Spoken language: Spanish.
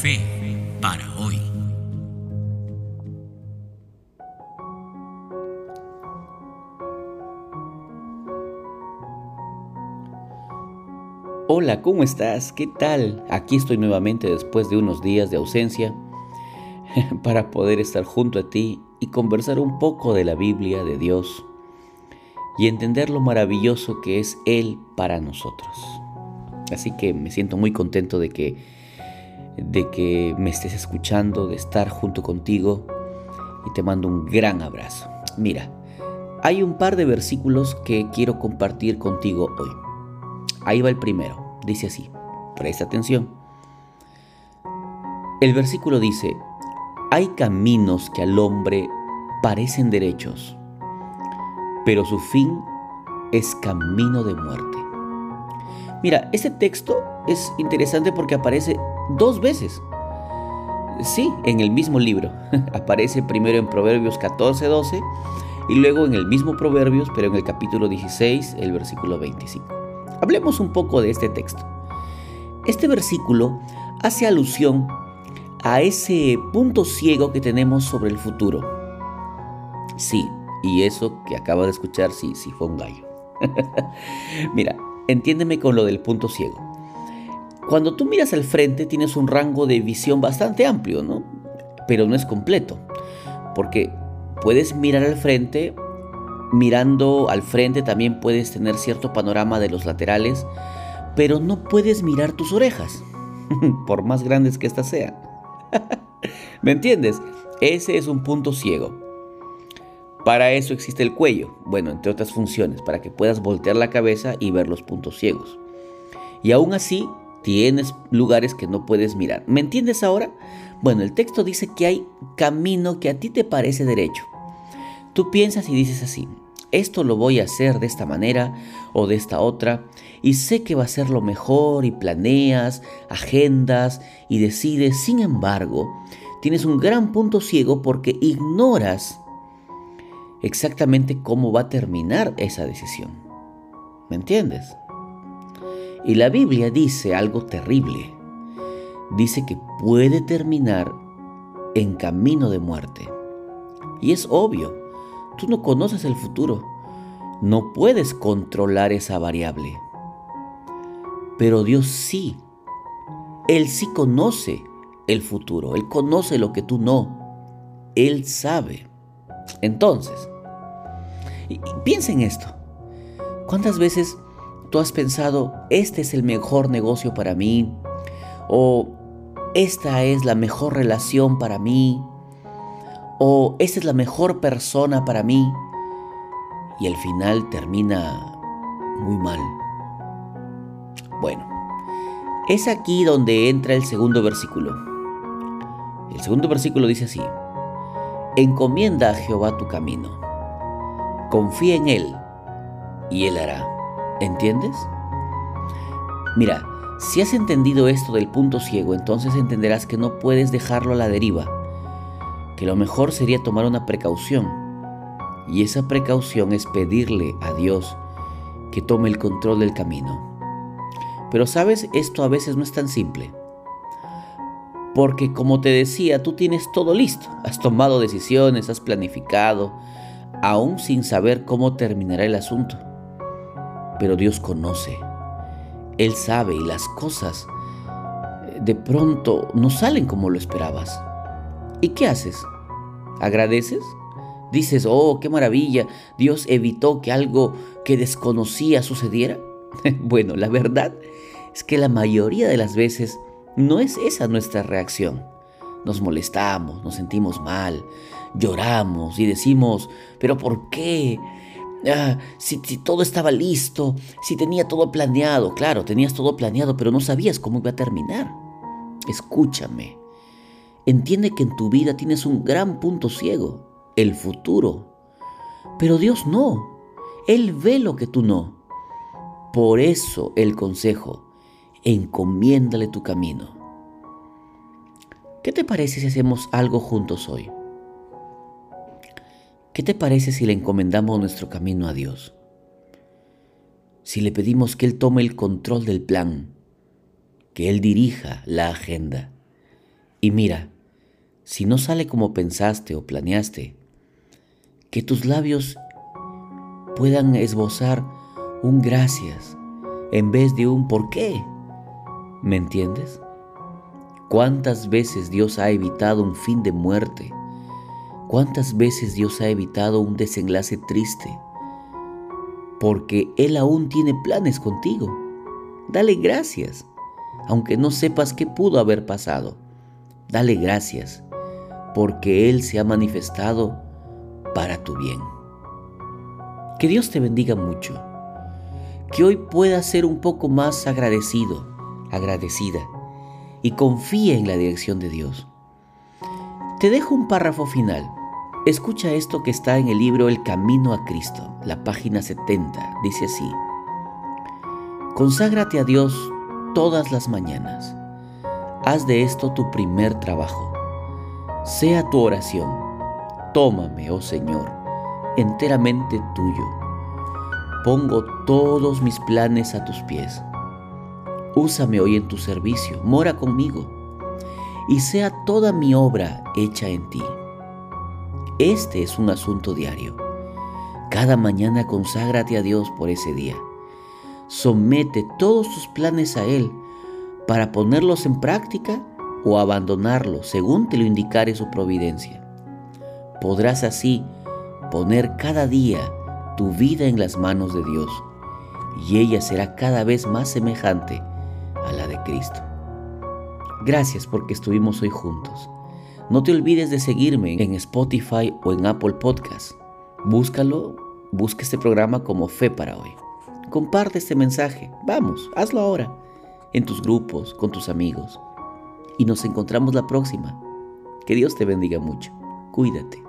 Fe para hoy. Hola, ¿cómo estás? ¿Qué tal? Aquí estoy nuevamente después de unos días de ausencia para poder estar junto a ti y conversar un poco de la Biblia, de Dios, y entender lo maravilloso que es Él para nosotros. Así que me siento muy contento de que, de que me estés escuchando, de estar junto contigo, y te mando un gran abrazo. Mira, hay un par de versículos que quiero compartir contigo hoy. Ahí va el primero. Dice así. Presta atención. El versículo dice, hay caminos que al hombre parecen derechos, pero su fin es camino de muerte. Mira, este texto es interesante porque aparece dos veces. Sí, en el mismo libro. aparece primero en Proverbios 14, 12 y luego en el mismo Proverbios, pero en el capítulo 16, el versículo 25. Hablemos un poco de este texto. Este versículo hace alusión a ese punto ciego que tenemos sobre el futuro. Sí, y eso que acaba de escuchar, sí, sí fue un gallo. Mira, entiéndeme con lo del punto ciego. Cuando tú miras al frente tienes un rango de visión bastante amplio, ¿no? Pero no es completo, porque puedes mirar al frente Mirando al frente también puedes tener cierto panorama de los laterales, pero no puedes mirar tus orejas, por más grandes que éstas sean. ¿Me entiendes? Ese es un punto ciego. Para eso existe el cuello, bueno, entre otras funciones, para que puedas voltear la cabeza y ver los puntos ciegos. Y aún así, tienes lugares que no puedes mirar. ¿Me entiendes ahora? Bueno, el texto dice que hay camino que a ti te parece derecho Tú piensas y dices así, esto lo voy a hacer de esta manera o de esta otra, y sé que va a ser lo mejor y planeas, agendas y decides, sin embargo, tienes un gran punto ciego porque ignoras exactamente cómo va a terminar esa decisión. ¿Me entiendes? Y la Biblia dice algo terrible. Dice que puede terminar en camino de muerte. Y es obvio, Tú no conoces el futuro. No puedes controlar esa variable. Pero Dios sí. Él sí conoce el futuro. Él conoce lo que tú no. Él sabe. Entonces, piensa en esto. ¿Cuántas veces tú has pensado, este es el mejor negocio para mí? O esta es la mejor relación para mí? o esa es la mejor persona para mí y al final termina muy mal. Bueno, es aquí donde entra el segundo versículo. El segundo versículo dice así, encomienda a Jehová tu camino, confía en Él y Él hará. ¿Entiendes? Mira, si has entendido esto del punto ciego, entonces entenderás que no puedes dejarlo a la deriva que lo mejor sería tomar una precaución. Y esa precaución es pedirle a Dios que tome el control del camino. Pero sabes, esto a veces no es tan simple. Porque como te decía, tú tienes todo listo. Has tomado decisiones, has planificado, aún sin saber cómo terminará el asunto. Pero Dios conoce. Él sabe y las cosas eh, de pronto no salen como lo esperabas. ¿Y qué haces? ¿Agradeces? Dices, oh, qué maravilla, Dios evitó que algo que desconocía sucediera. bueno, la verdad es que la mayoría de las veces no es esa nuestra reacción. Nos molestamos, nos sentimos mal, lloramos y decimos, pero ¿por qué? Ah, si, si, todo estaba listo, si tenía todo planeado, claro, tenías todo planeado, pero no sabías cómo iba a terminar. Escúchame, Entiende que en tu vida tienes un gran punto ciego, el futuro. Pero Dios no. Él ve lo que tú no. Por eso el consejo, encomiéndale tu camino. ¿Qué te parece si hacemos algo juntos hoy? ¿Qué te parece si le encomendamos nuestro camino a Dios? Si le pedimos que Él tome el control del plan, que Él dirija la agenda Y mira, si no sale como pensaste o planeaste, que tus labios puedan esbozar un gracias en vez de un por qué. ¿Me entiendes? ¿Cuántas veces Dios ha evitado un fin de muerte? ¿Cuántas veces Dios ha evitado un desenlace triste? Porque Él aún tiene planes contigo. Dale gracias, aunque no sepas qué pudo haber pasado. Dale gracias, porque Él se ha manifestado para tu bien. Que Dios te bendiga mucho. Que hoy puedas ser un poco más agradecido, agradecida, y confíe en la dirección de Dios. Te dejo un párrafo final. Escucha esto que está en el libro El Camino a Cristo, la página 70. Dice así. Conságrate a Dios todas las mañanas. Haz de esto tu primer trabajo. Sea tu oración. Tómame, oh Señor, enteramente tuyo. Pongo todos mis planes a tus pies. Úsame hoy en tu servicio, mora conmigo, y sea toda mi obra hecha en ti. Este es un asunto diario. Cada mañana conságrate a Dios por ese día. Somete todos tus planes a Él para ponerlos en práctica o abandonarlos según te lo indicare su providencia. Podrás así poner cada día tu vida en las manos de Dios y ella será cada vez más semejante a la de Cristo. Gracias porque estuvimos hoy juntos. No te olvides de seguirme en Spotify o en Apple Podcast. Búscalo, busca este programa como Fe para hoy. Comparte este mensaje. Vamos, hazlo ahora. En tus grupos, con tus amigos. Y nos encontramos la próxima. Que Dios te bendiga mucho. Cuídate.